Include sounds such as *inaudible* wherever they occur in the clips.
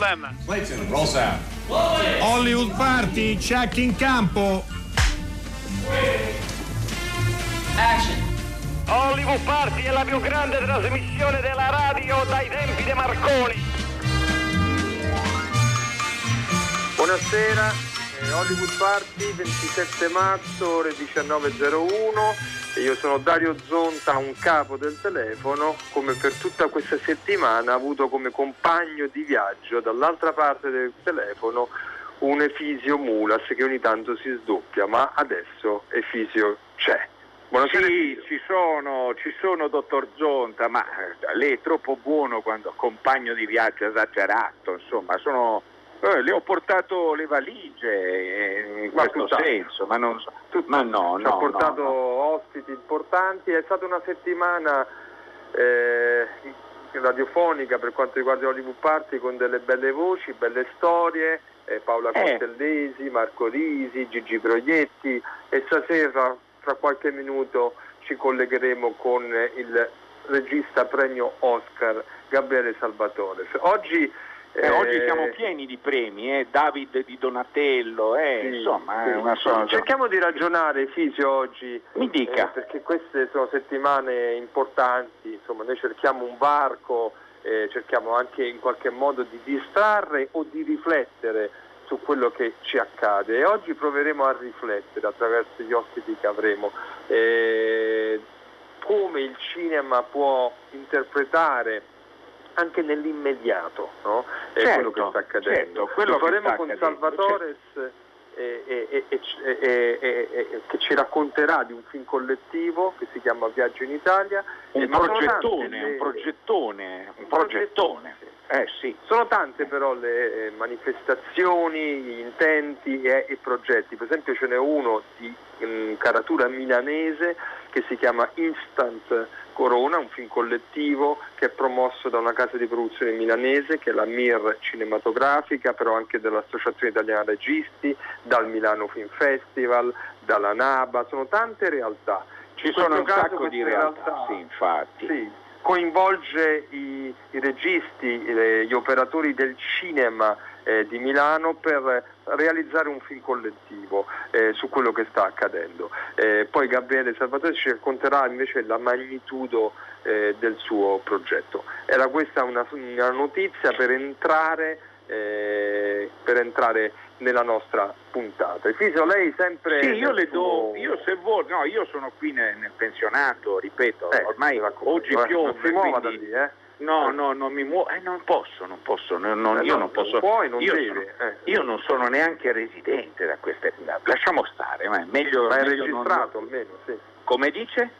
Problem. Clayton, roll sound. Hollywood Party, check in campo. Action. Hollywood Party è la più grande trasmissione della radio dai tempi di Marconi. Buonasera, eh, Hollywood Party, 27 marzo, ore 19.01. Io sono Dario Zonta, un capo del telefono, come per tutta questa settimana ha avuto come compagno di viaggio dall'altra parte del telefono un Efisio Mulas che ogni tanto si sdoppia, ma adesso Efisio c'è. Buonasera. Sì, ci sono, ci sono, dottor Zonta, ma lei è troppo buono quando compagno di viaggio esagerato, insomma, sono, eh, le ho portato le valigie eh, in Ma questo tutt'altro. senso, ma, non, so- ma no, no, ha portato no, no. ospiti importanti, è stata una settimana eh, radiofonica per quanto riguarda Hollywood Party con delle belle voci, belle storie, eh, Paola Eh. Costellesi, Marco Risi, Gigi Proietti e stasera fra qualche minuto ci collegheremo con il regista premio Oscar Gabriele Salvatore. Oggi, Eh, oggi eh, siamo pieni di premi, eh, David di Donatello, eh, sì, insomma, sì. una cosa. Cerchiamo di ragionare, Fisio, oggi Mi dica. eh, perché queste sono settimane importanti, insomma, noi cerchiamo un varco, eh, cerchiamo anche in qualche modo di distrarre o di riflettere su quello che ci accade e oggi proveremo a riflettere attraverso gli ospiti che avremo eh, come il cinema può interpretare anche nell'immediato no? Eh, Certo, quello che sta accadendo. certo, quello Lo faremo con Salvatore e, e- e- e- e- e- e- che ci racconterà di un film collettivo che si chiama Viaggio in Italia. Un Eh, progettone, le- un progettone, un progettone. Eh sì. Sono tante però le eh, manifestazioni, gli intenti e i progetti, per esempio ce n'è uno di mm, caratura milanese che si chiama Instant Corona, un film collettivo che è promosso da una casa di produzione milanese che è la MIR cinematografica, però anche dall'Associazione Italiana Registi, dal Milano Film Festival, dalla NABA, sono tante realtà. Ci sono un sacco di queste realtà, sì, infatti. sì, coinvolge i, i registi, gli operatori del cinema eh, di Milano per realizzare un film collettivo eh, su quello che sta accadendo. Eh, poi Gabriele Salvatore ci racconterà invece la magnitudo eh, del suo progetto. Era questa una, una notizia per entrare, eh, per entrare nella nostra puntata. Efisio, lei sempre... Sì, io le suo- do, io se vuoi, no, io sono qui nel, nel pensionato, ripeto, Eh, ormai racconti, oggi piove, Non si muova quindi- da lì, eh? No, no, non mi muovo, eh, non posso, non posso, non- non- Eh, io no, non posso. puoi, non io, deve, sono, eh. io non sono neanche residente da queste. Lasciamo stare, ma è meglio. Ma è meglio non- registrato almeno, sì. Come dice?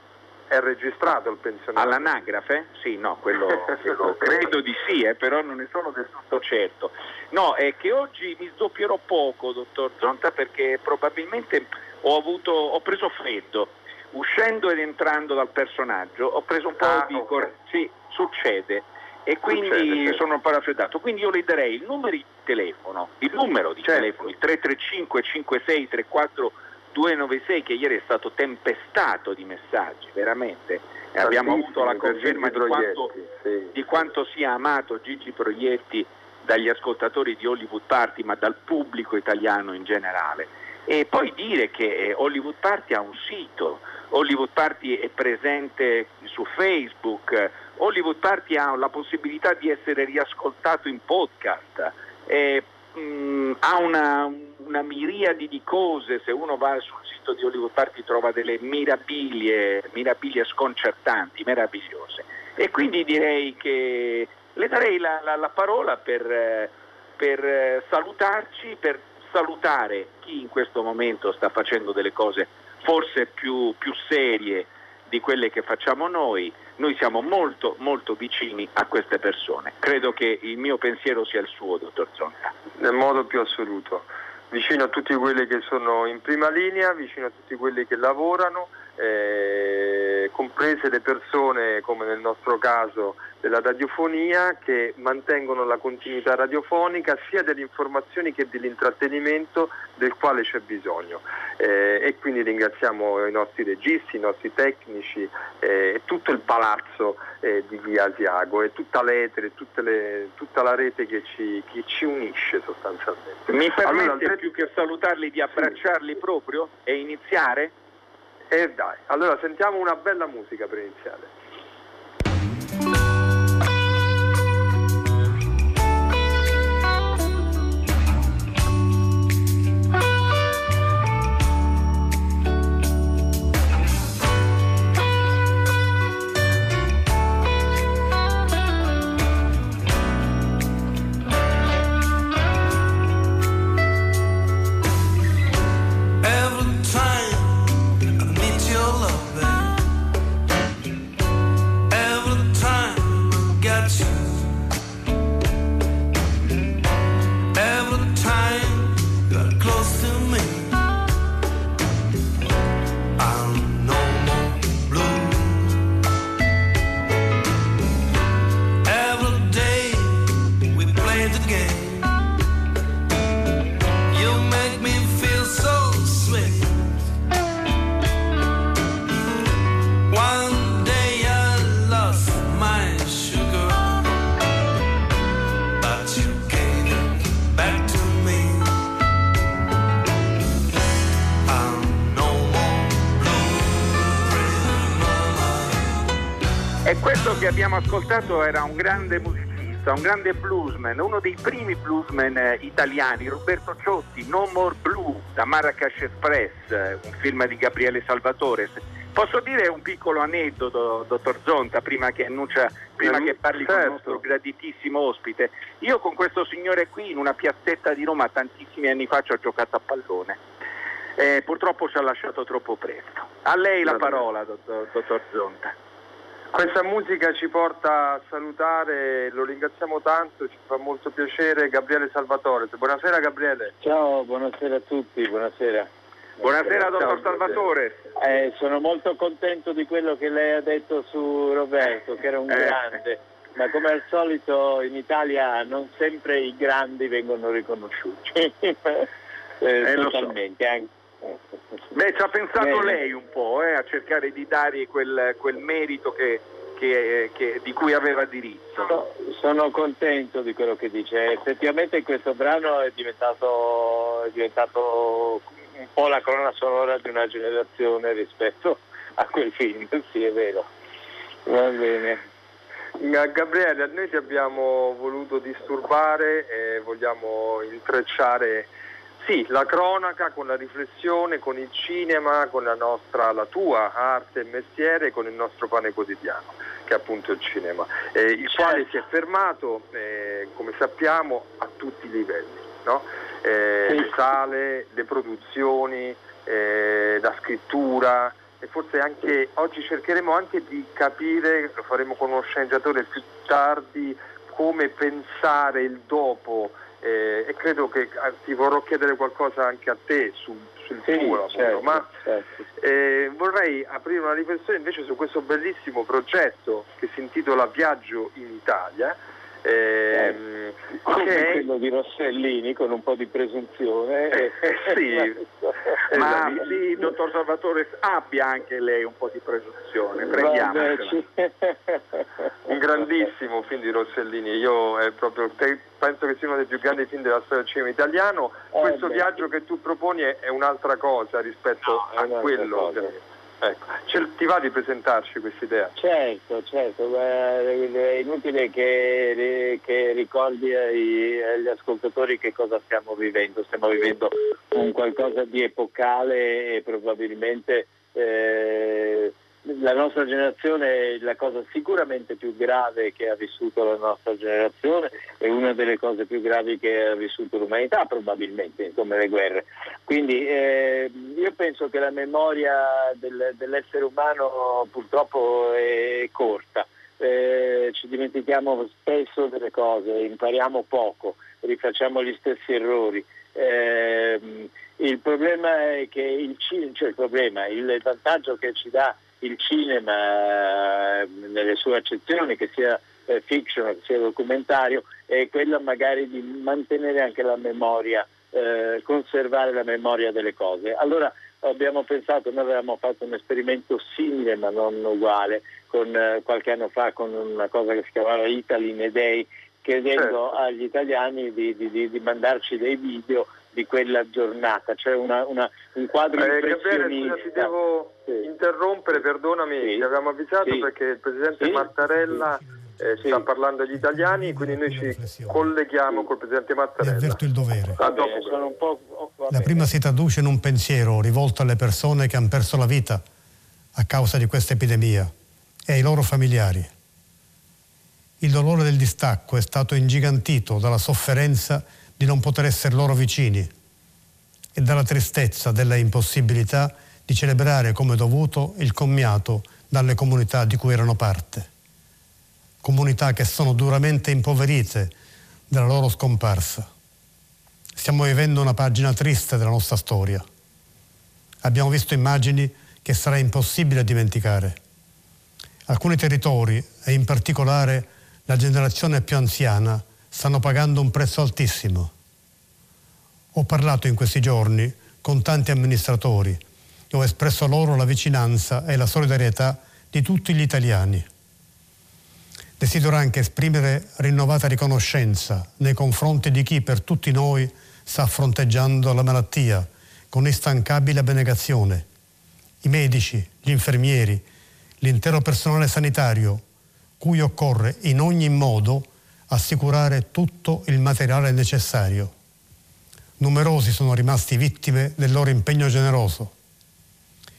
È registrato il pensionato. All'anagrafe? Sì, no, quello, quello *laughs* credo di sì, eh, però non ne sono del tutto certo. No, è che oggi mi sdoppierò poco, dottor Zonta, perché probabilmente ho, avuto, ho preso freddo. Uscendo ed entrando dal personaggio ho preso un po' Ah, di... cor- Sì, succede. E quindi Succede, certo. sono raffreddato. Quindi io le darei il numero di telefono, il numero di Certo. telefono, il 335 56 34 296 che ieri è stato tempestato di messaggi, veramente. E abbiamo avuto la conferma di quanto, sì. di quanto sia amato Gigi Proietti dagli ascoltatori di Hollywood Party, ma dal pubblico italiano in generale. E poi dire che eh, Hollywood Party ha un sito, Hollywood Party è presente su Facebook, Hollywood Party ha la possibilità di essere riascoltato in podcast, eh, mh, ha una, una miriade di cose, se uno va sul sito di Hollywood Party trova delle mirabilie, mirabilie sconcertanti, meravigliose. E quindi direi che le darei la, la- la parola per, per, salutarci, per salutare chi in questo momento sta facendo delle cose forse più, più serie di quelle che facciamo noi. Noi siamo molto molto vicini a queste persone. Credo che il mio pensiero sia il suo, dottor Zonta. Nel modo più assoluto. Vicino a tutti quelli che sono in prima linea, vicino a tutti quelli che lavorano, eh, comprese le persone, come nel nostro caso, della radiofonia che mantengono la continuità radiofonica sia delle informazioni che dell'intrattenimento del quale c'è bisogno. Eh, e quindi ringraziamo i nostri registi, i nostri tecnici e eh, tutto il palazzo eh, di Via Asiago e tutta l'etere, le, tutta la rete che ci, che ci, unisce sostanzialmente. Mi permette allora, più che salutarli di abbracciarli sì. proprio e iniziare? E eh dai, allora sentiamo una bella musica per iniziare. Ascoltato era un grande musicista, un grande bluesman, uno dei primi bluesman eh, italiani, Roberto Ciotti, No More Blue da Marrakesh Express, eh, un film di Gabriele Salvatore. Posso dire un piccolo aneddoto, dottor Zonta, prima che, annuncia, prima che parli certo. con il certo. nostro graditissimo ospite? Io con questo signore qui in una piazzetta di Roma tantissimi anni fa ci ho giocato a pallone. Eh, purtroppo ci ha lasciato troppo presto. A lei la parola, dottor, dottor Zonta. Questa musica ci porta a salutare, lo ringraziamo tanto, ci fa molto piacere Gabriele Salvatore. Buonasera Gabriele. Ciao, buonasera a tutti, buonasera. Buonasera, buonasera dottor Salvatore. Eh, sono molto contento di quello che lei ha detto su Roberto, che era un eh. grande, ma come al solito in Italia non sempre i grandi vengono riconosciuti. *laughs* eh, eh, totalmente. So. Anche Beh, ci ha pensato Bene. lei un po' eh, a cercare di dare quel, quel merito che, che, che, di cui aveva diritto. Sono contento di quello che dice. Effettivamente questo brano è diventato, è diventato un po' la colonna sonora di una generazione rispetto a quel film, *laughs* sì è vero. Va bene. Gabriele, noi ti abbiamo voluto disturbare e vogliamo intrecciare sì, la cronaca con la riflessione, con il cinema, con la, nostra, la tua arte e mestiere, con il nostro pane quotidiano, che è appunto il cinema, eh, il certo. quale si è fermato, eh, come sappiamo, a tutti i livelli. No? Eh, sì. Le sale, le produzioni, eh, la scrittura e forse anche oggi cercheremo anche di capire, lo faremo con uno sceneggiatore più tardi, come pensare il dopo eh, e credo che ti vorrò chiedere qualcosa anche a te sul, sul sì, tuo lavoro, certo, ma certo. Eh, vorrei aprire una riflessione invece su questo bellissimo progetto che si intitola Viaggio in Italia eh, come quello di Rossellini con un po' di presunzione. Eh, sì, *laughs* ma sì, dottor Salvatore abbia anche lei un po' di presunzione, prendiamo. un grandissimo film di Rossellini, io proprio, penso che sia uno dei più grandi film della storia del cinema italiano. Eh, Questo beh. viaggio che tu proponi è un'altra cosa rispetto no, a quello. Cosa. Ecco. ti va di presentarci questa idea? Certo, certo, è inutile che, che ricordi ai, agli ascoltatori che cosa stiamo vivendo. Stiamo vivendo un qualcosa di epocale e probabilmente eh, la nostra generazione, la cosa sicuramente più grave che ha vissuto la nostra generazione è una delle cose più gravi che ha vissuto l'umanità, probabilmente, come le guerre. Quindi eh, io penso che la memoria del, dell'essere umano purtroppo è corta. Eh, ci dimentichiamo spesso delle cose, impariamo poco, rifacciamo gli stessi errori. Eh, il problema è che il, cioè il, problema, il vantaggio che ci dà il cinema nelle sue accezioni, che sia fiction, che sia documentario, è quella magari di mantenere anche la memoria, eh, conservare la memoria delle cose. Allora abbiamo pensato, noi avevamo fatto un esperimento simile ma non uguale con, eh, qualche anno fa con una cosa che si chiamava Italy in a Day, chiedendo certo. agli italiani di, di, di, di mandarci dei video di quella giornata, cioè una, una, un quadro eh, Gabriele, ti devo sì. interrompere, perdonami, sì. ti avevamo avvisato sì. perché il Presidente Mattarella eh, sta parlando agli italiani, quindi noi ci colleghiamo col Presidente Mattarella. Vi avverto il dovere. Vabbè, oh, La prima si traduce in un pensiero rivolto alle persone che hanno perso la vita a causa di questa epidemia e ai loro familiari. Il dolore del distacco è stato ingigantito dalla sofferenza di non poter essere loro vicini e dalla tristezza della impossibilità di celebrare come dovuto il commiato dalle comunità di cui erano parte. Comunità che sono duramente impoverite dalla loro scomparsa. Stiamo vivendo una pagina triste della nostra storia. Abbiamo visto immagini che sarà impossibile dimenticare. Alcuni territori, e in particolare la generazione più anziana, stanno pagando un prezzo altissimo. Ho parlato in questi giorni con tanti amministratori e ho espresso loro la vicinanza e la solidarietà di tutti gli italiani. Desidero anche esprimere rinnovata riconoscenza nei confronti di chi per tutti noi sta fronteggiando la malattia con instancabile abnegazione. I medici, gli infermieri, l'intero personale sanitario, cui occorre in ogni modo assicurare tutto il materiale necessario. Numerosi sono rimasti vittime del loro impegno generoso.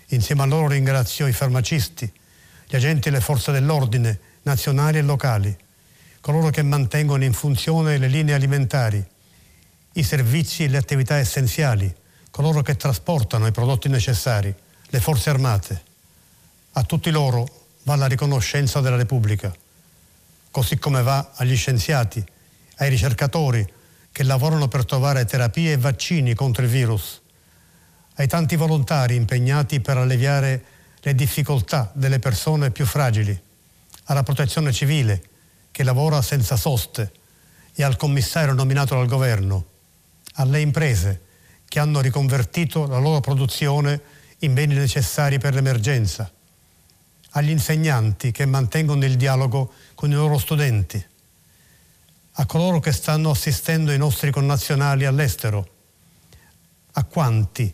Insieme a loro ringrazio i farmacisti, gli agenti delle forze dell'ordine nazionali e locali, coloro che mantengono in funzione le linee alimentari, i servizi e le attività essenziali, coloro che trasportano i prodotti necessari, le forze armate. A tutti loro va la riconoscenza della Repubblica così come va agli scienziati, ai ricercatori che lavorano per trovare terapie e vaccini contro il virus, ai tanti volontari impegnati per alleviare le difficoltà delle persone più fragili, alla protezione civile che lavora senza soste e al commissario nominato dal governo, alle imprese che hanno riconvertito la loro produzione in beni necessari per l'emergenza, agli insegnanti che mantengono il dialogo con i loro studenti, a coloro che stanno assistendo i nostri connazionali all'estero, a quanti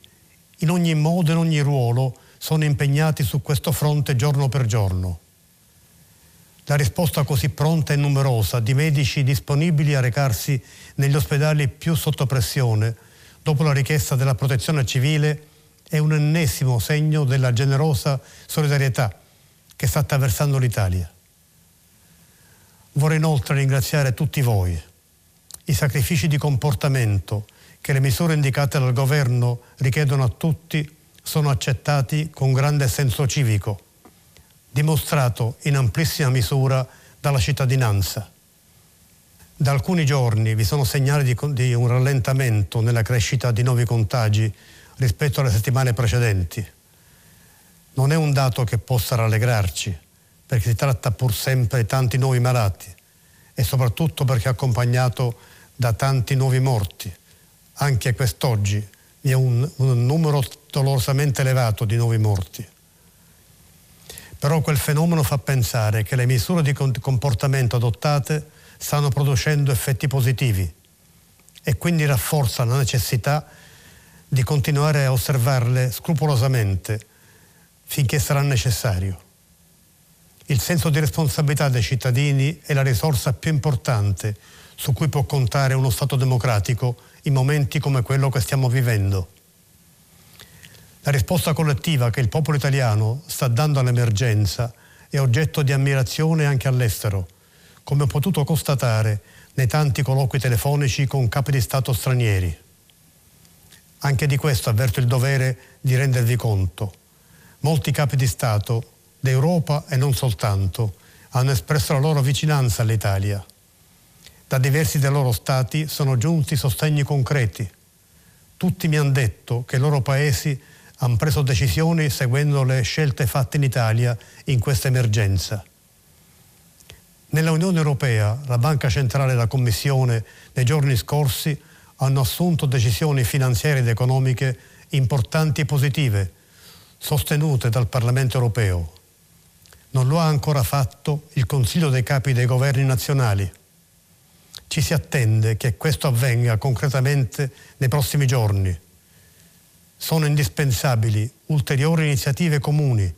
in ogni modo e in ogni ruolo sono impegnati su questo fronte giorno per giorno. La risposta così pronta e numerosa di medici disponibili a recarsi negli ospedali più sotto pressione dopo la richiesta della protezione civile è un ennesimo segno della generosa solidarietà che sta attraversando l'Italia. Vorrei inoltre ringraziare tutti voi. I sacrifici di comportamento che le misure indicate dal governo richiedono a tutti sono accettati con grande senso civico, dimostrato in amplissima misura dalla cittadinanza. Da alcuni giorni vi sono segnali di, di un rallentamento nella crescita di nuovi contagi rispetto alle settimane precedenti. Non è un dato che possa rallegrarci, perché si tratta pur sempre di tanti nuovi malati e soprattutto perché accompagnato da tanti nuovi morti. Anche quest'oggi vi è un, un numero dolorosamente elevato di nuovi morti. Però quel fenomeno fa pensare che le misure di comportamento adottate stanno producendo effetti positivi e quindi rafforza la necessità di continuare a osservarle scrupolosamente finché sarà necessario. Il senso di responsabilità dei cittadini è la risorsa più importante su cui può contare uno Stato democratico in momenti come quello che stiamo vivendo. La risposta collettiva che il popolo italiano sta dando all'emergenza è oggetto di ammirazione anche all'estero, come ho potuto constatare nei tanti colloqui telefonici con capi di Stato stranieri. Anche di questo avverto il dovere di rendervi conto. Molti capi di Stato d'Europa e non soltanto, hanno espresso la loro vicinanza all'Italia. Da diversi dei loro stati sono giunti sostegni concreti. Tutti mi hanno detto che i loro paesi hanno preso decisioni seguendo le scelte fatte in Italia in questa emergenza. Nella Unione Europea, la Banca Centrale e la Commissione nei giorni scorsi hanno assunto decisioni finanziarie ed economiche importanti e positive, sostenute dal Parlamento Europeo. Non lo ha ancora fatto il Consiglio dei capi dei governi nazionali. Ci si attende che questo avvenga concretamente nei prossimi giorni sono indispensabili ulteriori iniziative comuni,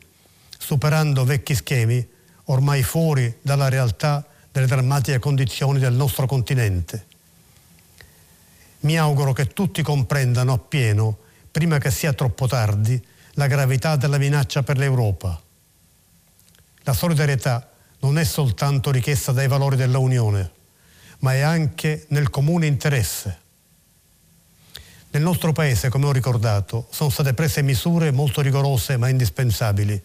superando vecchi schemi ormai fuori dalla realtà delle drammatiche condizioni del nostro continente. Mi auguro che tutti comprendano appieno, prima che sia troppo tardi, la gravità della minaccia per l'Europa. La solidarietà non è soltanto richiesta dai valori della Unione, ma è anche nel comune interesse nel nostro Paese, come ho ricordato, sono state prese misure molto rigorose ma indispensabili,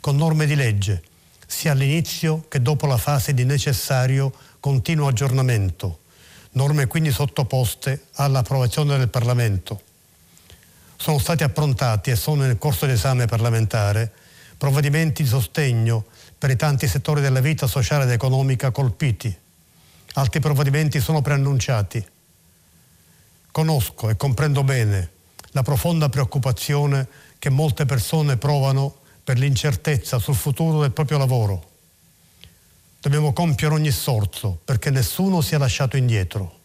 con norme di legge, sia all'inizio che dopo la fase di necessario continuo aggiornamento, norme quindi sottoposte all'approvazione del Parlamento. Sono stati approntati e sono nel corso di esame parlamentare provvedimenti di sostegno per i tanti settori della vita sociale ed economica colpiti. Altri provvedimenti sono preannunciati Conosco e comprendo bene la profonda preoccupazione che molte persone provano per l'incertezza sul futuro del proprio lavoro. Dobbiamo compiere ogni sforzo perché nessuno sia lasciato indietro.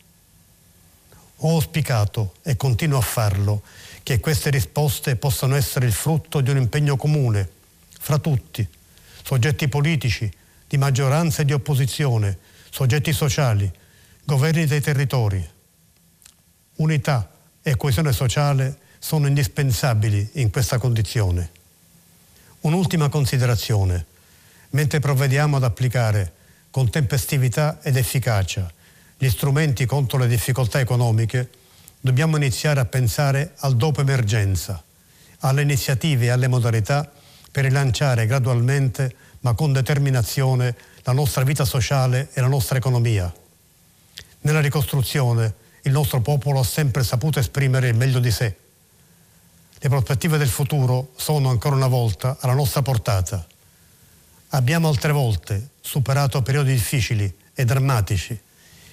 Ho auspicato e continuo a farlo che queste risposte possano essere il frutto di un impegno comune fra tutti, soggetti politici, di maggioranza e di opposizione, soggetti sociali, governi dei territori unità e coesione sociale sono indispensabili in questa condizione. Un'ultima considerazione. Mentre provvediamo ad applicare con tempestività ed efficacia gli strumenti contro le difficoltà economiche, dobbiamo iniziare a pensare al dopo emergenza, alle iniziative e alle modalità per rilanciare gradualmente ma con determinazione la nostra vita sociale e la nostra economia. Nella ricostruzione il nostro popolo ha sempre saputo esprimere il meglio di sé. Le prospettive del futuro sono ancora una volta alla nostra portata. Abbiamo altre volte superato periodi difficili e drammatici.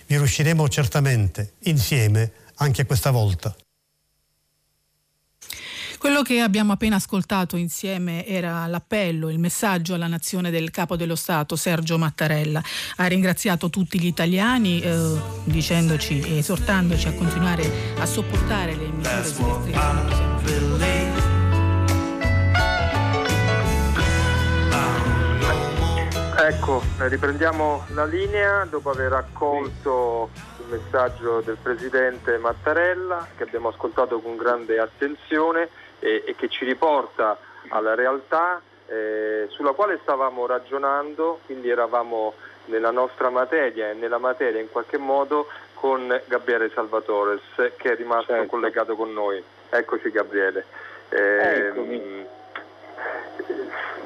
Vi riusciremo certamente, insieme, anche questa volta. Quello che abbiamo appena ascoltato insieme era l'appello, il messaggio alla nazione del capo dello Stato, Sergio Mattarella. Ha ringraziato tutti gli italiani eh, dicendoci e esortandoci a continuare a sopportare le misure di restrizione. Ecco, riprendiamo la linea dopo aver accolto il messaggio del Presidente Mattarella che abbiamo ascoltato con grande attenzione e, e che ci riporta alla realtà eh, sulla quale stavamo ragionando, quindi eravamo nella nostra materia e nella materia in qualche modo con Gabriele Salvatores che è rimasto certo. collegato con noi. Eccoci Gabriele. Eh,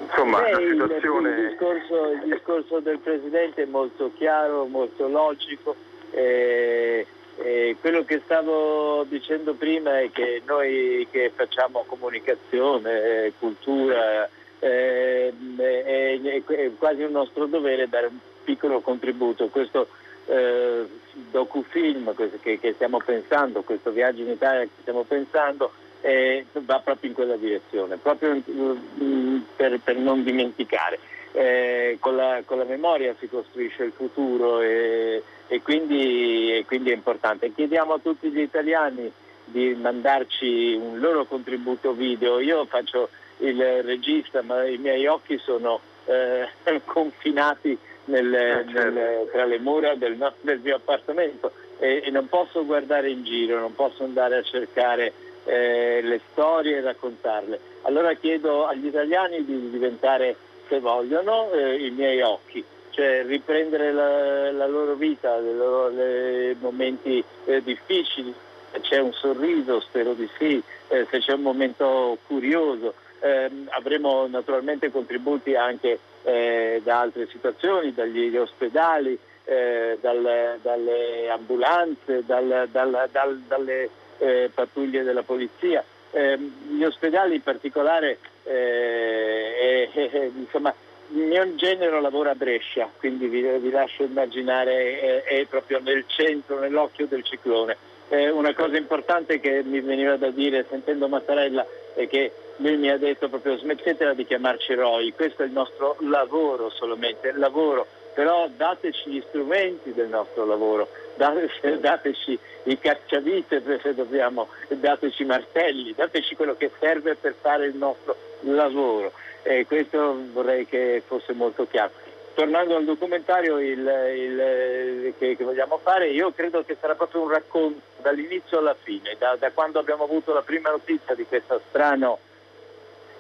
insomma, Beh, la situazione... Il, il, discorso, il, discorso, del Presidente è molto chiaro, molto logico. Eh, eh, quello che stavo dicendo prima è che noi che facciamo comunicazione, cultura, eh, è, è, quasi un nostro dovere dare un piccolo contributo. Questo eh, docufilm che, che, stiamo pensando, questo viaggio in Italia che stiamo pensando, eh, va proprio in quella direzione, proprio mm, per, per non dimenticare. Eh, con, la, con, la, memoria si costruisce il futuro e, e, quindi, e, quindi, è importante. Chiediamo a tutti gli italiani di mandarci un loro contributo video. Io faccio il regista, ma i miei occhi sono eh, *laughs* confinati nel, eh, certo. nel, tra le mura del, del mio appartamento e, e, non posso guardare in giro, non posso andare a cercare eh, le storie e raccontarle. Allora chiedo agli italiani di diventare se vogliono, eh, i miei occhi, cioè riprendere la, la loro vita, i momenti eh, difficili, se c'è un sorriso, spero di sì, eh, se c'è un momento curioso. Ehm, avremo naturalmente contributi anche eh, da altre situazioni, dagli ospedali, eh, dal, dalle ambulanze, dal, dal, dalle eh, pattuglie della polizia. Eh, gli ospedali in particolare eh, eh, insomma, il mio genero lavora a Brescia, quindi vi, vi lascio immaginare, è, proprio nel centro, nell'occhio del ciclone. Eh, una cosa importante che mi veniva da dire sentendo Mattarella è che lui mi ha detto proprio smettetela di chiamarci eroi, questo è il nostro lavoro solamente, lavoro, però dateci gli strumenti del nostro lavoro, dateci i cacciavite se dobbiamo, dateci martelli, dateci quello che serve per fare il nostro lavoro. E questo vorrei che fosse molto chiaro. Tornando al documentario il, il, che, che, vogliamo fare, io credo che sarà proprio un racconto dall'inizio alla fine, da, da quando abbiamo avuto la prima notizia di, strano,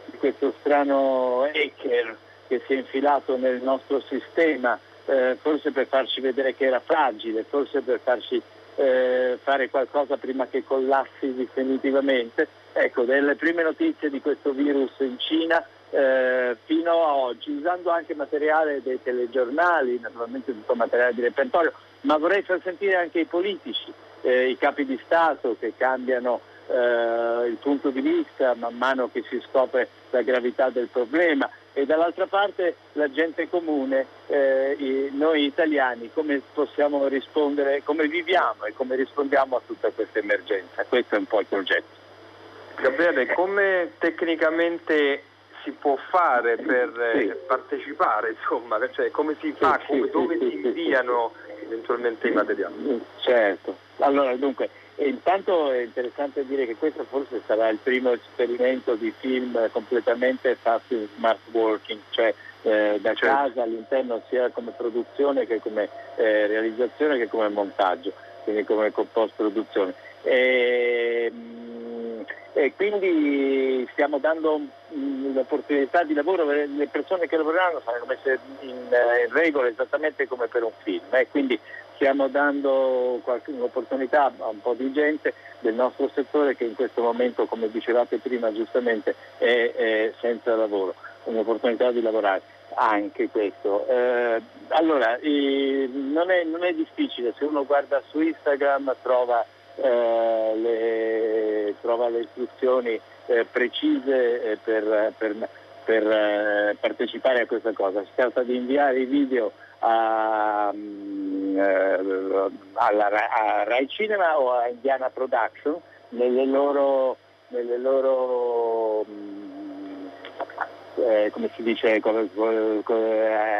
di questo strano hacker che si è infilato nel nostro sistema, eh, forse per farci vedere che era fragile, forse per farci eh, fare qualcosa prima che collassi definitivamente. Ecco, delle prime notizie di questo virus in Cina eh, fino a oggi, usando anche materiale dei telegiornali, naturalmente tutto materiale di repertorio, ma vorrei far sentire anche i politici, eh, i capi di Stato che cambiano eh, il punto di vista man mano che si scopre la gravità del problema e dall'altra parte la gente comune, eh, noi italiani, come possiamo rispondere, come viviamo e come rispondiamo a tutta questa emergenza. Questo è un po' il progetto. Gabriele, come tecnicamente si può fare per eh, sì. partecipare, insomma, cioè, come si fa, sì, come, dove si inviano eventualmente i materiali? Certo, allora dunque, intanto è interessante dire che questo forse sarà il primo esperimento di film completamente fatto in smart working, cioè eh, da certo. casa all'interno sia come produzione che come eh, realizzazione che come montaggio, quindi come post produzione. E, e quindi stiamo dando un'opportunità di lavoro, le persone che lavoreranno saranno messe in, eh, in regola esattamente come per un film e quindi stiamo dando qualche, un'opportunità a un po' di gente del nostro settore che in questo momento, come dicevate prima giustamente, è, è senza lavoro, un'opportunità di lavorare anche questo. Eh, allora, eh, non, è, non, è, difficile, se uno guarda su Instagram trova eh, le, trova le istruzioni eh, precise eh, per, per, per eh, partecipare a questa cosa. Si tratta di inviare i video a, mm, alla, a Rai Cinema o a Indiana Production nelle loro, nelle loro mm, eh, come si dice, come, come,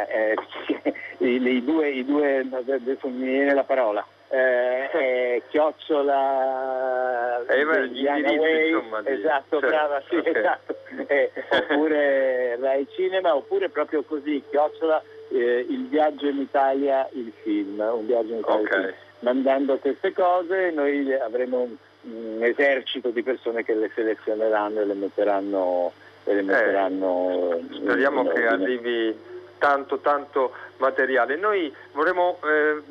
eh, *laughs* i, i, due, i due, adesso mi viene la parola, eh, eh, chiocciola eh, Way, insomma, di... esatto, certo, brava, sì, okay. esatto. Eh, oppure *laughs* Rai Cinema, oppure proprio così, chiocciola eh, il viaggio in Italia, il film, un viaggio in Italia. Okay. Mandando queste cose noi avremo un, un, esercito di persone che le selezioneranno e le metteranno. E le metteranno eh, speriamo in, che in, arrivi tanto tanto materiale. Noi vorremmo eh,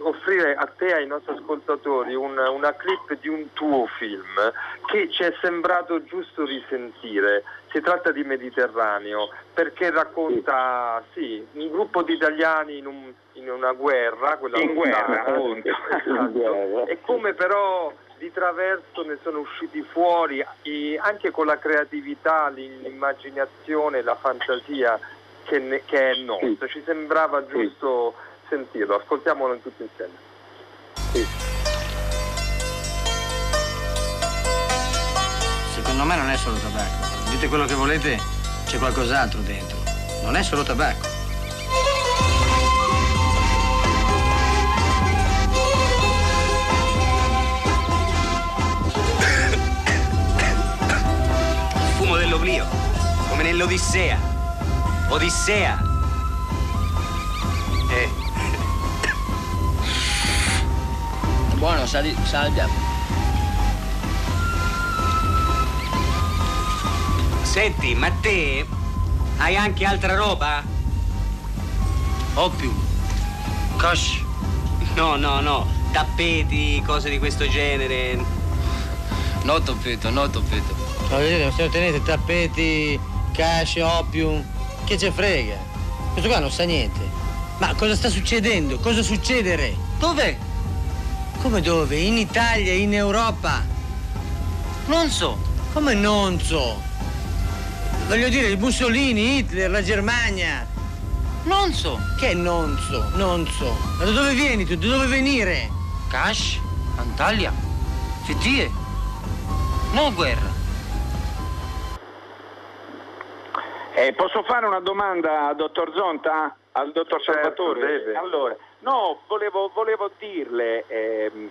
offrire a te e ai nostri ascoltatori un, una clip di un tuo film che ci è sembrato giusto risentire. Si tratta di Mediterraneo perché racconta sì, un gruppo di italiani in, un, in una guerra, quella in guerra, appunto. *laughs* Esatto, e come però di traverso ne sono usciti fuori anche con la creatività, l'immaginazione, la fantasia che, ne, che è nostra. Ci sembrava giusto sentirlo, ascoltiamolo tutti insieme. Sì. Secondo me non è solo tabacco. Dite quello che volete, c'è qualcos'altro dentro. Non è solo tabacco. Il fumo dell'oblio, come nell'Odissea. Odissea. Eh. Buono, sa di, Senti, ma te hai anche altra roba? Oppium. Cosh. No, no, no. Tappeti, cose di questo genere. No tappeto, no tappeto. Ma vedete, se tenete tappeti, cash, opium, che ce frega? Questo qua non sa niente. Ma cosa sta succedendo? Cosa succedere? Dov'è? Come dove? In Italia, in Europa? Non so. Come non so? Voglio dire, il Mussolini, Hitler, la Germania. Non so. Che non so? Non so. Ma da dove vieni tu? Da dove venire? Cash? Antalya? Fittie? No guerra. Eh, posso fare una domanda al dottor Zonta? Al dottor Certo, Salvatore? deve. Allora, no, volevo, volevo dirle, ehm,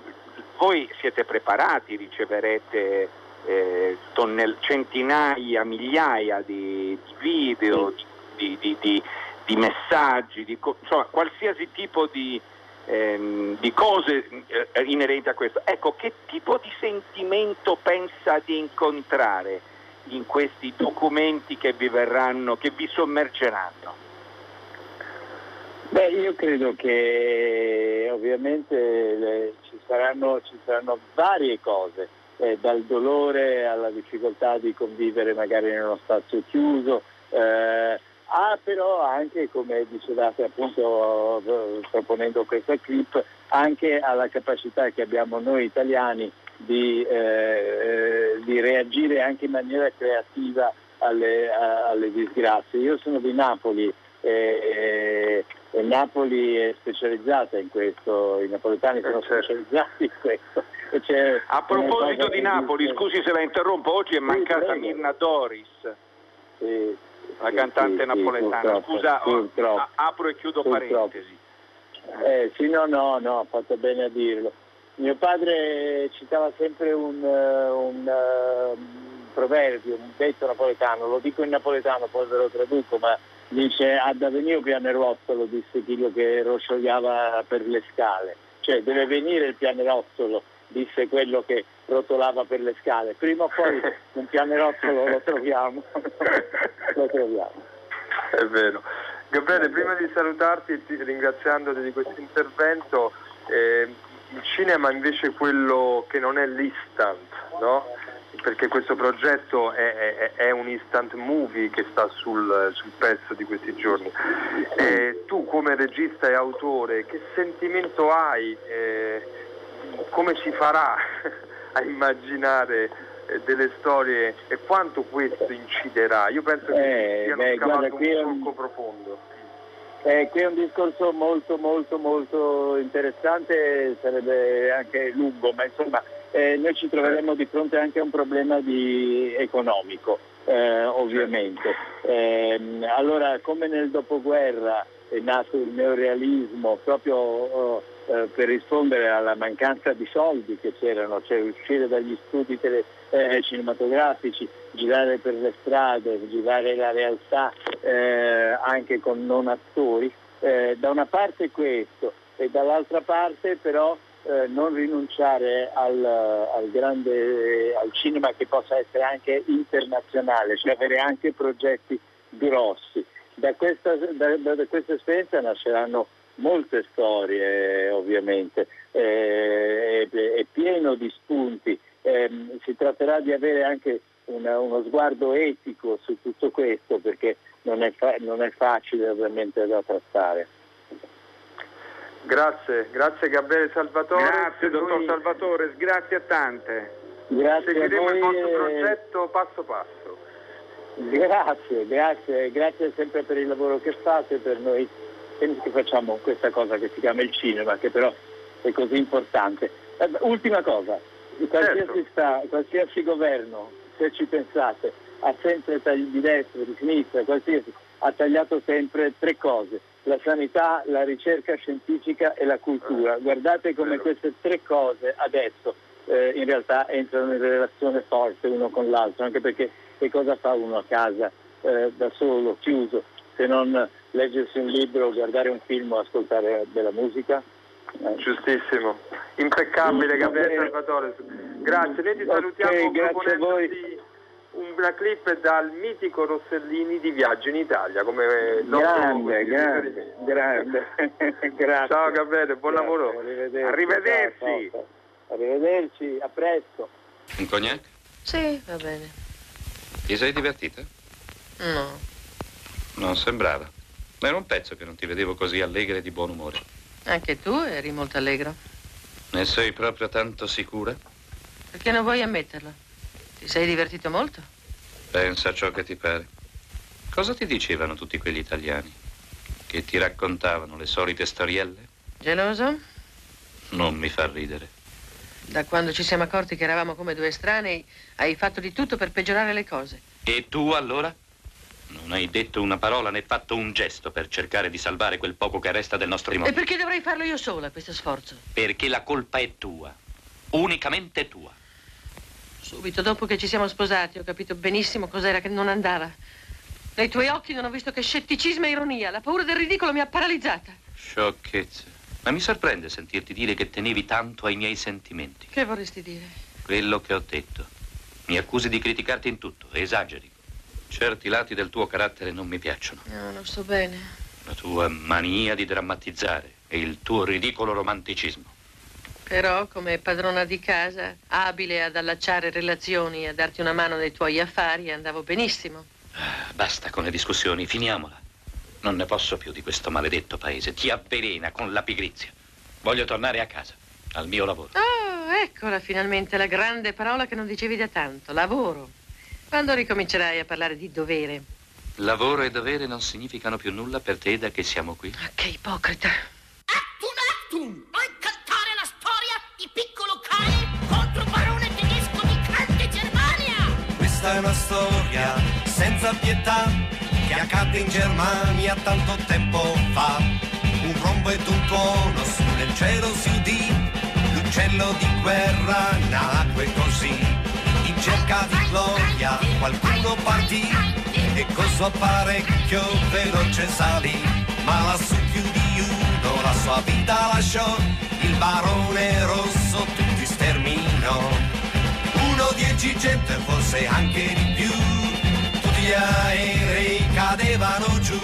voi siete preparati, riceverete eh, tonnell- centinaia, migliaia di, video, di, di- di- di messaggi, di co- insomma qualsiasi tipo di, ehm, di cose eh, inerenti a questo. Ecco, che tipo di sentimento pensa di incontrare in questi documenti che vi verranno, che vi sommergeranno? Beh, io credo che ovviamente eh, ci, saranno, ci saranno varie cose, eh, dal dolore alla difficoltà di convivere magari in uno spazio chiuso, eh, a però anche, come dicevate appunto eh, proponendo questa clip, anche alla capacità che abbiamo noi italiani di, eh, eh, di reagire anche in maniera creativa alle, alle disgrazie. Io sono di Napoli e, e Napoli è specializzata in questo, i napoletani sono specializzati in questo. A proposito di Napoli, dice- scusi se la interrompo, oggi è mancata prego. Mirna Doris, Sì, la sì, cantante sì, sì, napoletana. purtroppo, Scusa, purtroppo. apro e chiudo Purtroppo. parentesi. Eh, sì, no, no, no, ha fatto bene a dirlo. Mio padre citava sempre un, eh, un, eh, un proverbio, un detto napoletano, lo dico in napoletano, poi ve lo traduco, ma dice ad avvenire pianerottolo, disse quello che rosciogliava per le scale. Cioè deve venire il pianerottolo, disse quello che rotolava per le scale. Prima o poi *laughs* un pianerottolo lo troviamo. *laughs* lo troviamo. È vero. Gabriele, prima di salutarti ti- ringraziandoti di questo intervento, eh, il cinema invece è quello che non è l'instant, no? Perché questo progetto è, è- è un instant movie che sta sul, sul pezzo di questi giorni. Eh, tu come regista e autore, che sentimento hai? Eh, come si farà *laughs* a immaginare eh, delle storie e quanto questo inciderà? Io penso che Eh, si stiano beh, guarda, un un- solco profondo. Eh, qui è un discorso molto molto molto interessante, sarebbe anche lungo, ma insomma eh, noi ci troveremo di fronte anche a un problema economico, eh, ovviamente. Ehm, allora, come nel dopoguerra è nato il neorealismo proprio oh, eh, per rispondere alla mancanza di soldi che c'erano, cioè uscire dagli studi tele- eh, cinematografici, girare per le strade, girare la realtà eh, anche con non attori, eh, da una parte questo e dall'altra parte però eh, non rinunciare al, al grande, al cinema che possa essere anche internazionale, cioè avere anche progetti grossi. Da questa, da- da- questa esperienza nasceranno molte storie ovviamente, eh, è, è pieno di spunti, Ehm, si tratterà di avere anche una- uno sguardo etico su tutto questo perché non è, fa- non è facile ovviamente da trattare. Grazie, grazie Gabriele Salvatore. Grazie dottor Noi Salvatore, grazie a tante. Grazie a Seguiremo il vostro e- progetto passo passo. Grazie, grazie, grazie sempre per il lavoro che fate, per noi che facciamo questa cosa che si chiama il cinema, che però è così importante. Eh, ultima cosa, qualsiasi, Certo. sta- qualsiasi governo, se ci pensate, ha sempre tagli di destra, di sinistra, qualsiasi, ha tagliato sempre tre cose, la sanità, la ricerca scientifica e la cultura. Guardate come queste tre cose adesso eh, in realtà entrano in relazione forte uno con l'altro, anche perché che cosa fa uno a casa eh, da solo, chiuso, se non leggersi un libro, guardare un film o ascoltare della musica? Eh, Giustissimo, impeccabile Gabriele. Salvatore. Grazie, noi ti salutiamo grazie a proponendoti una clip dal mitico Rossellini di Viaggio in Italia. Come Grande, grande, grande. *laughs* Grazie. Ciao Gabriele, buon Grazie, lavoro. Arrivederci. Arrivederci. Ciao, ciao. Arrivederci, a presto. Un cognac? Sì, va bene. Ti sei divertita? No. Non sembrava. Era un pezzo che non ti vedevo così allegra e di buon umore. Anche tu eri molto allegro. Ne sei proprio tanto sicura? Perché non vuoi ammetterlo? Ti sei divertito molto? Pensa a ciò che ti pare. Cosa ti dicevano tutti quegli italiani? Che ti raccontavano le solite storielle? Geloso? Non mi fa ridere. Da quando ci siamo accorti che eravamo come due estranei, hai fatto di tutto per peggiorare le cose. E tu allora? Non hai detto una parola né fatto un gesto per cercare di salvare quel poco che resta del nostro E mondo. perché dovrei farlo io sola, questo sforzo? Perché la colpa è tua. Unicamente tua. Subito dopo che ci siamo sposati ho capito benissimo cos'era che non andava. Nei tuoi occhi non ho visto che scetticismo e ironia. La paura del ridicolo mi ha paralizzata. Sciocchezza. Ma mi sorprende sentirti dire che tenevi tanto ai miei sentimenti. Che vorresti dire? Quello che ho detto. Mi accusi di criticarti in tutto, esageri. Certi lati del tuo carattere non mi piacciono. No, non sto bene. La tua mania di drammatizzare e il tuo ridicolo romanticismo. Però, come padrona di casa, abile ad allacciare relazioni e a darti una mano nei tuoi affari, andavo benissimo. Basta con le discussioni, finiamola. Non ne posso più di questo maledetto paese. Ti avvelena con la pigrizia. Voglio tornare a casa, al mio lavoro. Oh, eccola finalmente la grande parola che non dicevi da tanto, lavoro. Quando ricomincerai a parlare di dovere? Lavoro e dovere non significano più nulla per te da che siamo qui. Che ipocrita. Questa è una storia senza pietà che accadde in Germania tanto tempo fa. Un rombo ed un tuono su nel cielo si udì, l'uccello di guerra nacque così. In cerca di gloria qualcuno partì e col suo apparecchio veloce salì, ma lassù più di uno la sua vita lasciò, il barone rosso tutti sterminò. Uno, dieci gente, forse anche di più. Tutti gli aerei cadevano giù.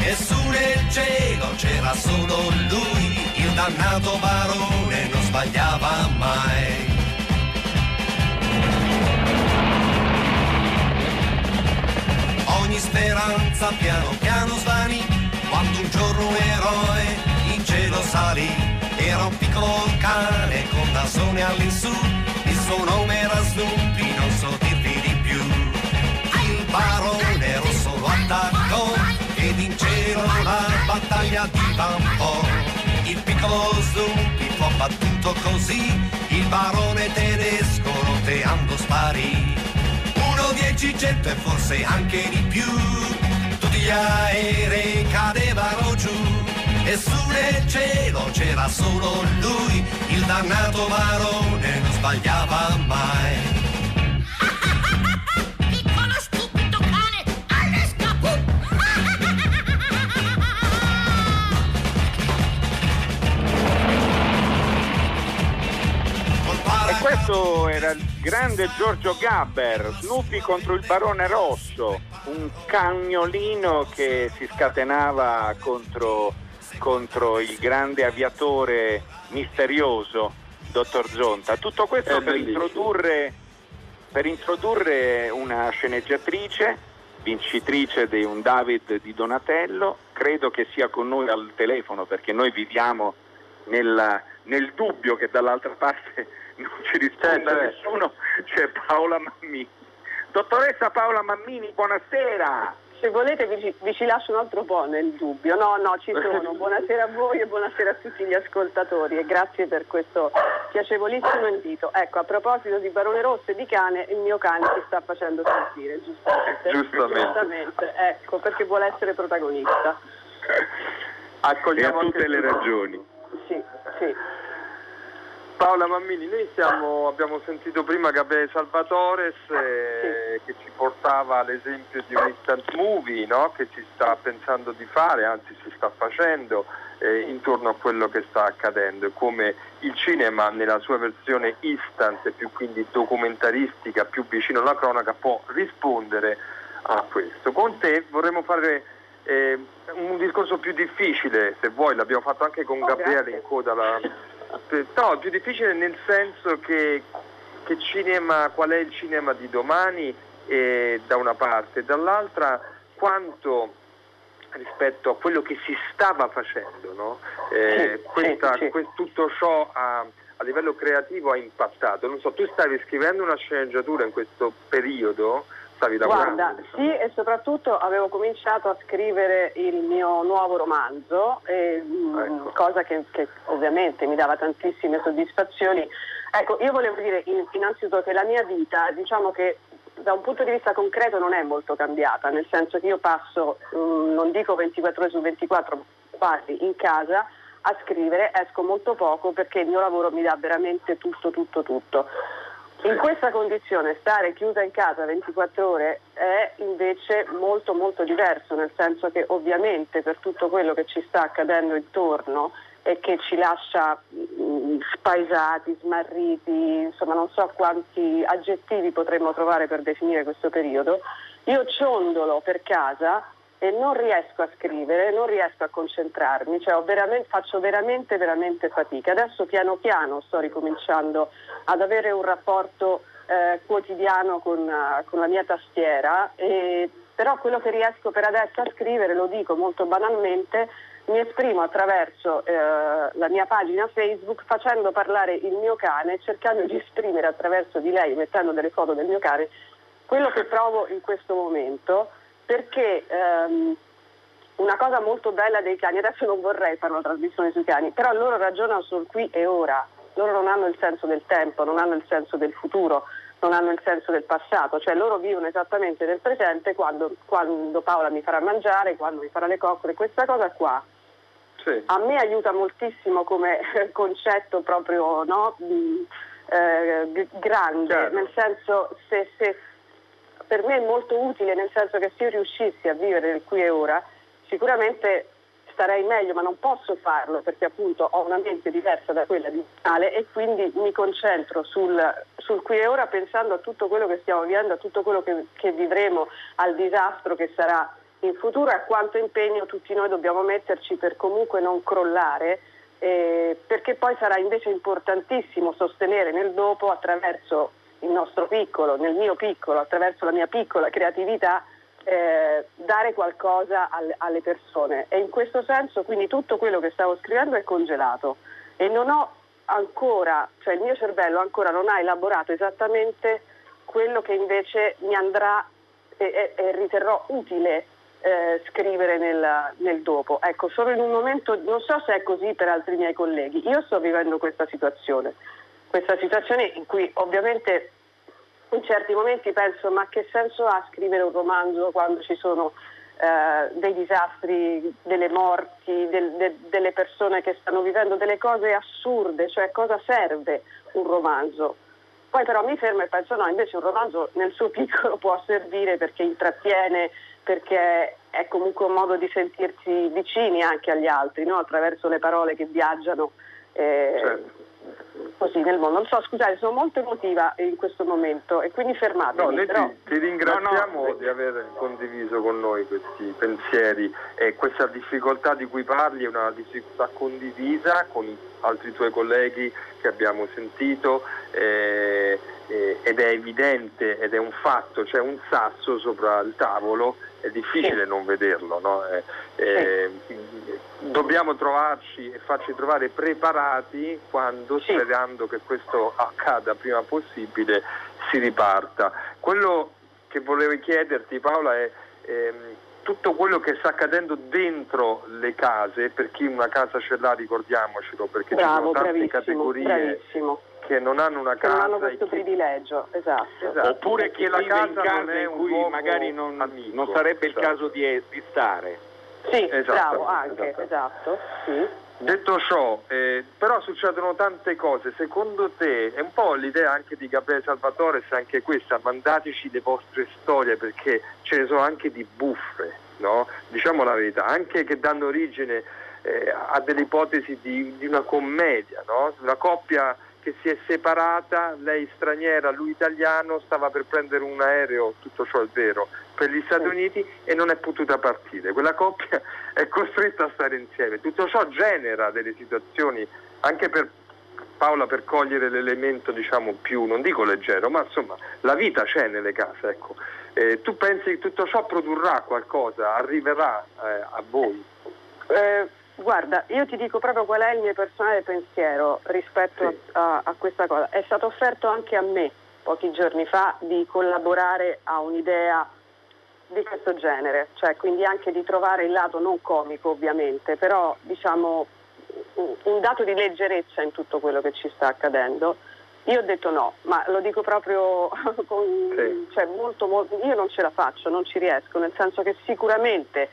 E nel cielo c'era solo lui. Il dannato barone non sbagliava mai. Ogni speranza piano piano svanì. Quando un giorno un eroe in cielo salì. Era un piccolo cane con nasone all'insù. Il suo nome Snoopy, non so dirvi di più. Il barone rosso lo attaccò ed in cielo la battaglia divampò. Il piccolo Snoopy fu abbattuto così, il barone tedesco roteando sparì. Uno, dieci, cento e forse anche di più. Tutti gli aerei cadevano giù e su nel cielo c'era solo lui, il dannato barone non sbagliava mai. *laughs* Piccolo stupido cane, all'escapù! *laughs* E questo era il grande Giorgio Gabber, Snoopy contro il barone rosso, un cagnolino che si scatenava contro, contro il grande aviatore misterioso, dottor Zonta. Tutto questo È per introdurre, per introdurre una sceneggiatrice, vincitrice di un David di Donatello, credo che sia con noi al telefono perché noi viviamo nella- nel dubbio che dall'altra parte *laughs* non ci risponda Certo. nessuno, c'è Paola Mammini. Dottoressa Paola Mammini, buonasera. Se volete vi, ci- vi ci lascio un altro po' nel dubbio. No, no, ci sono. *laughs* Buonasera a voi e buonasera a tutti gli ascoltatori e grazie per questo piacevolissimo invito. Ecco, a proposito di Barone Rosso e di cane, il mio cane si sta facendo sentire, giustamente. Giustamente. Giustamente, ecco, perché vuole essere protagonista. *laughs* Accogliamo E tutte le ragioni. Sì, sì. Paola Mammini, noi siamo- abbiamo sentito prima Gabriele Salvatores eh, che ci portava l'esempio di un instant movie no? che si sta pensando di fare, anzi si sta facendo eh, intorno a quello che sta accadendo e come il cinema nella sua versione instant, più quindi documentaristica, più vicino alla cronaca, può rispondere a questo. Con te vorremmo fare eh, un discorso più difficile, se vuoi, l'abbiamo fatto anche con Oh, Gabriele grazie. in coda alla... No, più difficile nel senso che, che cinema, qual è il cinema di domani eh, da una parte, dall'altra quanto rispetto a quello che si stava facendo, no? Eh, Sì, questa- sì, sì. que- tutto ciò ha, a livello creativo ha impattato? Non so, tu stavi scrivendo una sceneggiatura in questo periodo, stavi lavorando? Guarda, sì e soprattutto avevo cominciato a scrivere il mio nuovo romanzo, e, mh, Ecco. cosa che, che ovviamente mi dava tantissime soddisfazioni. Ecco, io volevo dire in- innanzitutto che la mia vita, diciamo che da un punto di vista concreto non è molto cambiata, nel senso che io passo, mh, non dico 24 ore su 24, quasi in casa a scrivere, esco molto poco perché il mio lavoro mi dà veramente tutto, tutto, tutto. In questa condizione stare chiusa in casa 24 ore è invece molto molto diverso, nel senso che ovviamente per tutto quello che ci sta accadendo intorno e che ci lascia mh, spaesati, smarriti, insomma non so quanti aggettivi potremmo trovare per definire questo periodo, io ciondolo per casa e non riesco a scrivere, non riesco a concentrarmi, cioè veramente- faccio veramente, veramente fatica. Adesso piano piano sto ricominciando ad avere un rapporto eh, quotidiano con, eh, con la mia tastiera, e- però quello che riesco per adesso a scrivere, lo dico molto banalmente, mi esprimo attraverso eh, la mia pagina Facebook facendo parlare il mio cane, cercando di esprimere attraverso di lei, mettendo delle foto del mio cane, quello che provo in questo momento, perché ehm, una cosa molto bella dei cani, adesso non vorrei fare una trasmissione sui cani, però loro ragionano sul qui e ora, loro non hanno il senso del tempo, non hanno il senso del futuro, non hanno il senso del passato, cioè loro vivono esattamente nel presente quando, quando Paola mi farà mangiare, quando mi farà le coccole, questa cosa qua. A me aiuta moltissimo come *laughs* concetto proprio no, eh, grande, nel senso se, se per me è molto utile, nel senso che se io riuscissi a vivere nel qui e ora, sicuramente starei meglio, ma non posso farlo perché appunto ho una mente diversa da quella di Natale e quindi mi concentro sul, sul qui e ora pensando a tutto quello che stiamo vivendo, a tutto quello che, che vivremo, al disastro che sarà in futuro e a quanto impegno tutti noi dobbiamo metterci per comunque non crollare. eh, perché poi sarà invece importantissimo sostenere nel dopo attraverso il nostro piccolo, nel mio piccolo, attraverso la mia piccola creatività, eh, dare qualcosa alle, alle persone. E in questo senso quindi tutto quello che stavo scrivendo è congelato e non ho ancora, cioè il mio cervello ancora non ha elaborato esattamente quello che invece mi andrà e, e- e riterrò utile eh, scrivere nel, nel dopo. Ecco, sono in un momento, non so se è così per altri miei colleghi, io sto vivendo questa situazione, questa situazione in cui ovviamente in certi momenti penso ma che senso ha scrivere un romanzo quando ci sono eh, dei disastri, delle morti, del- de- delle persone che stanno vivendo delle cose assurde, cioè cosa serve un romanzo? Poi però mi fermo e penso no, invece un romanzo nel suo *laughs* piccolo può servire perché intrattiene, perché è comunque un modo di sentirsi vicini anche agli altri, no? attraverso le parole che viaggiano eh, così nel mondo. Non so, scusate, sono molto emotiva in questo momento e quindi fermatemi. No, noi però... ti, ti ringraziamo No, no. di aver condiviso con noi questi pensieri e questa difficoltà di cui parli è una difficoltà condivisa con altri tuoi colleghi che abbiamo sentito eh, eh, ed è evidente ed è un fatto, c'è un sasso sopra il tavolo, è difficile non vederlo. no? Eh, eh, Dobbiamo trovarci e farci trovare preparati quando, sperando che questo accada prima possibile, si riparta. Quello che volevo chiederti Paola è ehm, tutto quello che sta accadendo dentro le case, per chi una casa ce l'ha ricordiamocelo, perché ci Bravo, sono tante categorie bravissimo. Che non hanno una Che non casa hanno questo chi- privilegio, esatto. Esatto. Oppure chi Che la casa in non casa è in un cui magari non, amico. non sarebbe il Esatto. caso di, di stare. Sì, Esatto, bravo, anche, esatto. esatto. Sì. Detto ciò, eh, però succedono tante cose, secondo te è un po' l'idea anche di Gabriele Salvatore, se anche questa, mandateci le vostre storie perché ce ne sono anche di buffe, no? diciamo la verità, anche che danno origine eh, a delle ipotesi di, di una commedia, no? una coppia che si è separata, lei straniera, lui italiano, stava per prendere un aereo, tutto ciò è vero, per gli Stati Uniti e non è potuta partire. Quella coppia *laughs* è costretta a stare insieme. Tutto ciò genera delle situazioni anche per Paola per cogliere l'elemento diciamo più, non dico leggero, ma insomma la vita c'è nelle case. Ecco. Eh, tu pensi che tutto ciò produrrà qualcosa, arriverà eh, a voi? Eh, Guarda, io ti dico proprio qual è il mio personale pensiero rispetto sì. a, a, questa cosa. È stato offerto anche a me pochi giorni fa di collaborare a un'idea di questo genere, cioè quindi anche di trovare il lato non comico ovviamente, però diciamo un dato di leggerezza in tutto quello che ci sta accadendo. Io ho detto no, ma lo dico proprio *laughs* con, sì. cioè molto, molto, io non ce la faccio, non ci riesco, nel senso che sicuramente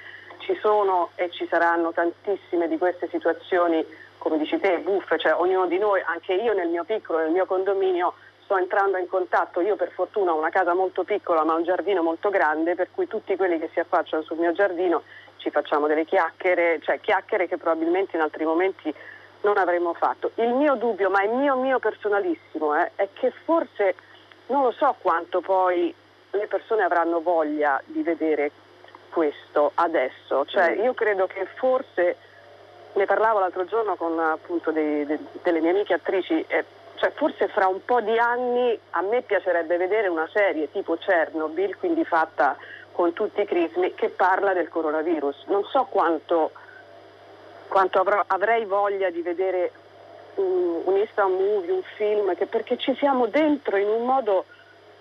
ci sono e ci saranno tantissime di queste situazioni, come dici te, buffe, cioè ognuno di noi, anche io nel mio piccolo, nel mio condominio, sto entrando in contatto, io per fortuna ho una casa molto piccola ma un giardino molto grande, per cui tutti quelli che si affacciano sul mio giardino ci facciamo delle chiacchiere, cioè chiacchiere che probabilmente in altri momenti non avremmo fatto. Il mio dubbio, ma è mio mio personalissimo, eh, è che forse non lo so quanto poi le persone avranno voglia di vedere questo adesso, cioè mm. io credo che forse ne parlavo l'altro giorno con appunto dei, de, delle mie amiche attrici, eh, cioè forse fra un po' di anni a me piacerebbe vedere una serie tipo Chernobyl, quindi fatta con tutti i crismi, che parla del coronavirus. Non so quanto, quanto avrò, avrei voglia di vedere un, un instant movie, un film, che, perché ci siamo dentro in un modo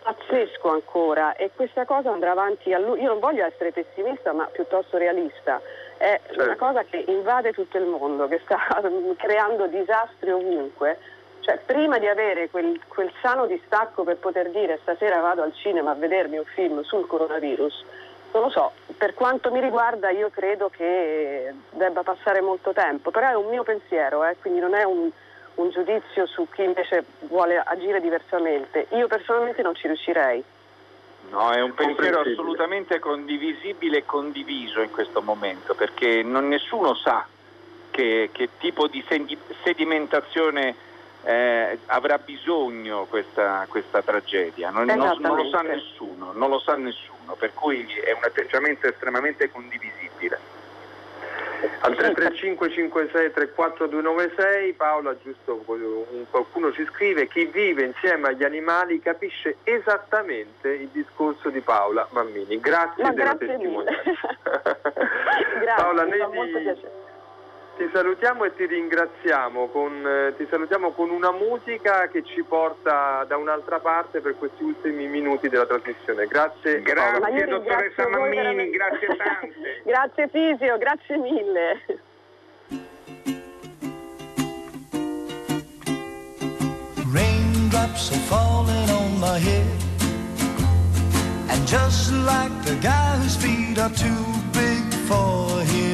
pazzesco ancora e questa cosa andrà avanti a lui. Io non voglio essere pessimista ma piuttosto realista. È certo. una cosa che invade tutto il mondo, che sta *laughs* creando disastri ovunque. Cioè, prima di avere quel, quel sano distacco per poter dire stasera vado al cinema a vedermi un film sul coronavirus, non lo so, per quanto mi riguarda io credo che debba passare molto tempo, però è un mio pensiero, eh, quindi non è un, un giudizio su chi invece vuole agire diversamente. Io personalmente non ci riuscirei. No, è un pensiero assolutamente condivisibile e condiviso in questo momento, perché non, nessuno sa che, che tipo di sedimentazione eh, avrà bisogno questa, questa tragedia, non, non, non, lo sa nessuno, non lo sa nessuno, per cui è un atteggiamento estremamente condivisibile. Al 335 56 34296 Paola, giusto qualcuno ci scrive, chi vive insieme agli animali capisce esattamente il discorso di Paola Mammini. Grazie Ma della grazie testimonianza. *laughs* *laughs* grazie, Paola, mi fa Nedi, molto piacere. Ti salutiamo e ti ringraziamo con, eh, ti salutiamo con una musica che ci porta da un'altra parte per questi ultimi minuti della trasmissione. Grazie, Grazie, io dottoressa Mammini, veramente. grazie *laughs* tante. grazie Fisio, grazie mille. Raindrops are falling on my head. And just like the guy whose feet are too big for bed,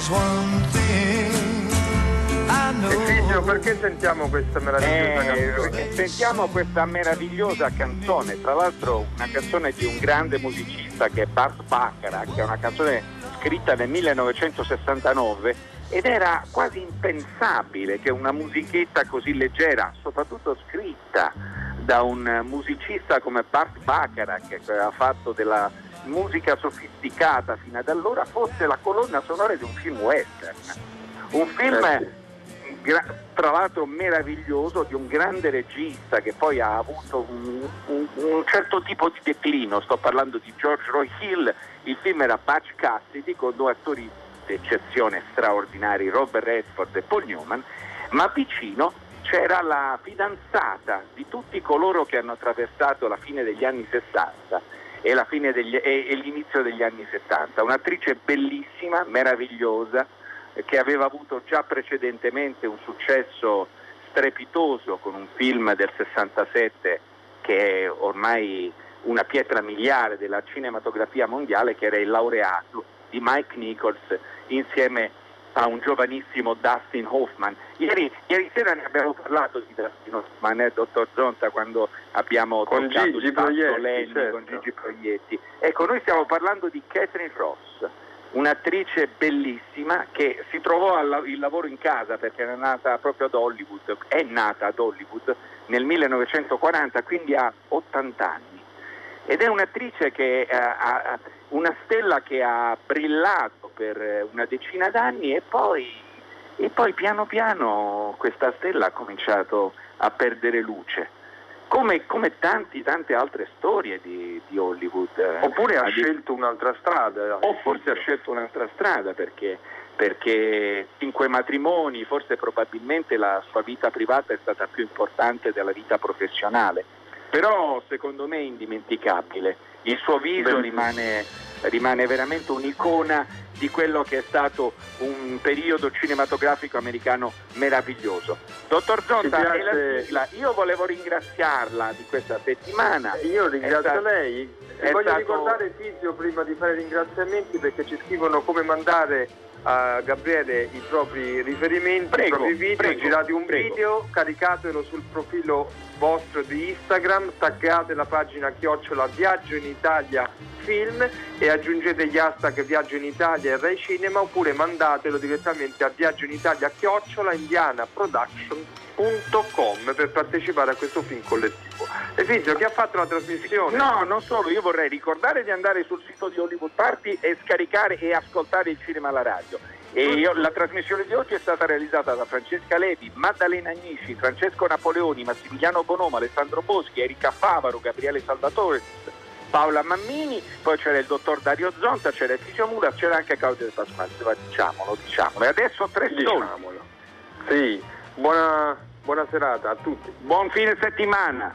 But there's one thing I know. E Figio, perché sentiamo questa meravigliosa Eh, canzone? sentiamo questa meravigliosa canzone, tra l'altro una canzone di un grande musicista che è Bart Bacharach, che è una canzone scritta nel 1969 ed era quasi impensabile che una musichetta così leggera, soprattutto scritta da un musicista come Bart Bacharach che aveva fatto della musica sofisticata fino ad allora, fosse la colonna sonora di un film western. Un film gra- tra l'altro meraviglioso di un grande regista che poi ha avuto un, un- un certo tipo di declino, sto parlando di George Roy Hill, il film era Butch Cassidy con due attori d'eccezione straordinari, Robert Redford e Paul Newman, ma vicino c'era la fidanzata di tutti coloro che hanno attraversato la fine degli anni 60 e, degli- e- e l'inizio degli anni 70, un'attrice bellissima, meravigliosa, eh, che aveva avuto già precedentemente un successo strepitoso con un film del 67 che è ormai una pietra miliare della cinematografia mondiale che era Il laureato di Mike Nichols insieme a un giovanissimo Dustin Hoffman. Ieri, ieri sera ne abbiamo parlato di Dustin Hoffman, eh, dottor Zonta, quando abbiamo Con toccato Gigi il Proietti, Lenny, certo. con Gigi Proietti. Ecco, noi stiamo parlando di Catherine Ross. un'attrice bellissima che si trovò al- il lavoro in casa perché era nata proprio ad Hollywood, è nata ad Hollywood nel 1940, quindi ha 80 anni. Ed è un'attrice che eh, ha una stella che ha brillato per eh, una decina d'anni e poi, e poi piano piano questa stella ha cominciato a perdere luce. Come, come tanti, tante altre storie di, di Hollywood. eh. Oppure ha scelto un'altra strada. o forse ha scelto un'altra strada perché, perché cinque matrimoni, forse probabilmente la sua vita privata è stata più importante della vita professionale. Però secondo me è indimenticabile. Il suo viso rimane, rimane veramente un'icona di quello che è stato un periodo cinematografico americano meraviglioso. Dottor sigla. io volevo ringraziarla di questa settimana. Io ringrazio È sta- lei e voglio stato- ricordare Fizio prima di fare i ringraziamenti perché ci scrivono come mandare a Gabriele i propri riferimenti, Prego, i propri video, prego, girate un prego. video, caricatelo sul profilo vostro di Instagram, taggate la pagina chiocciola Viaggio in Italia Film e aggiungete gli hashtag Viaggio in Italia e Rai Cinema oppure mandatelo direttamente a Viaggio in Italia chiocciola indianaproduction.com per partecipare a questo film collettivo. E Fizio, chi ha fatto la trasmissione? No, non solo, io vorrei ricordare di andare sul sito di Hollywood Party e scaricare e ascoltare il cinema alla radio. Io- la trasmissione di oggi è stata realizzata da Francesca Levi, Maddalena Agnisci, Francesco Napoleoni, Massimiliano Bonomo, Alessandro Boschi, Erika Favaro, Gabriele Salvatore, Paola Mammini, poi c'era il dottor Dario Zonta, c'era Efisio Mura, c'era anche Claudio De Pasquale, diciamolo, diciamolo. E adesso tre. Diciamolo. Sì, buona, buona serata a tutti. Buon fine settimana.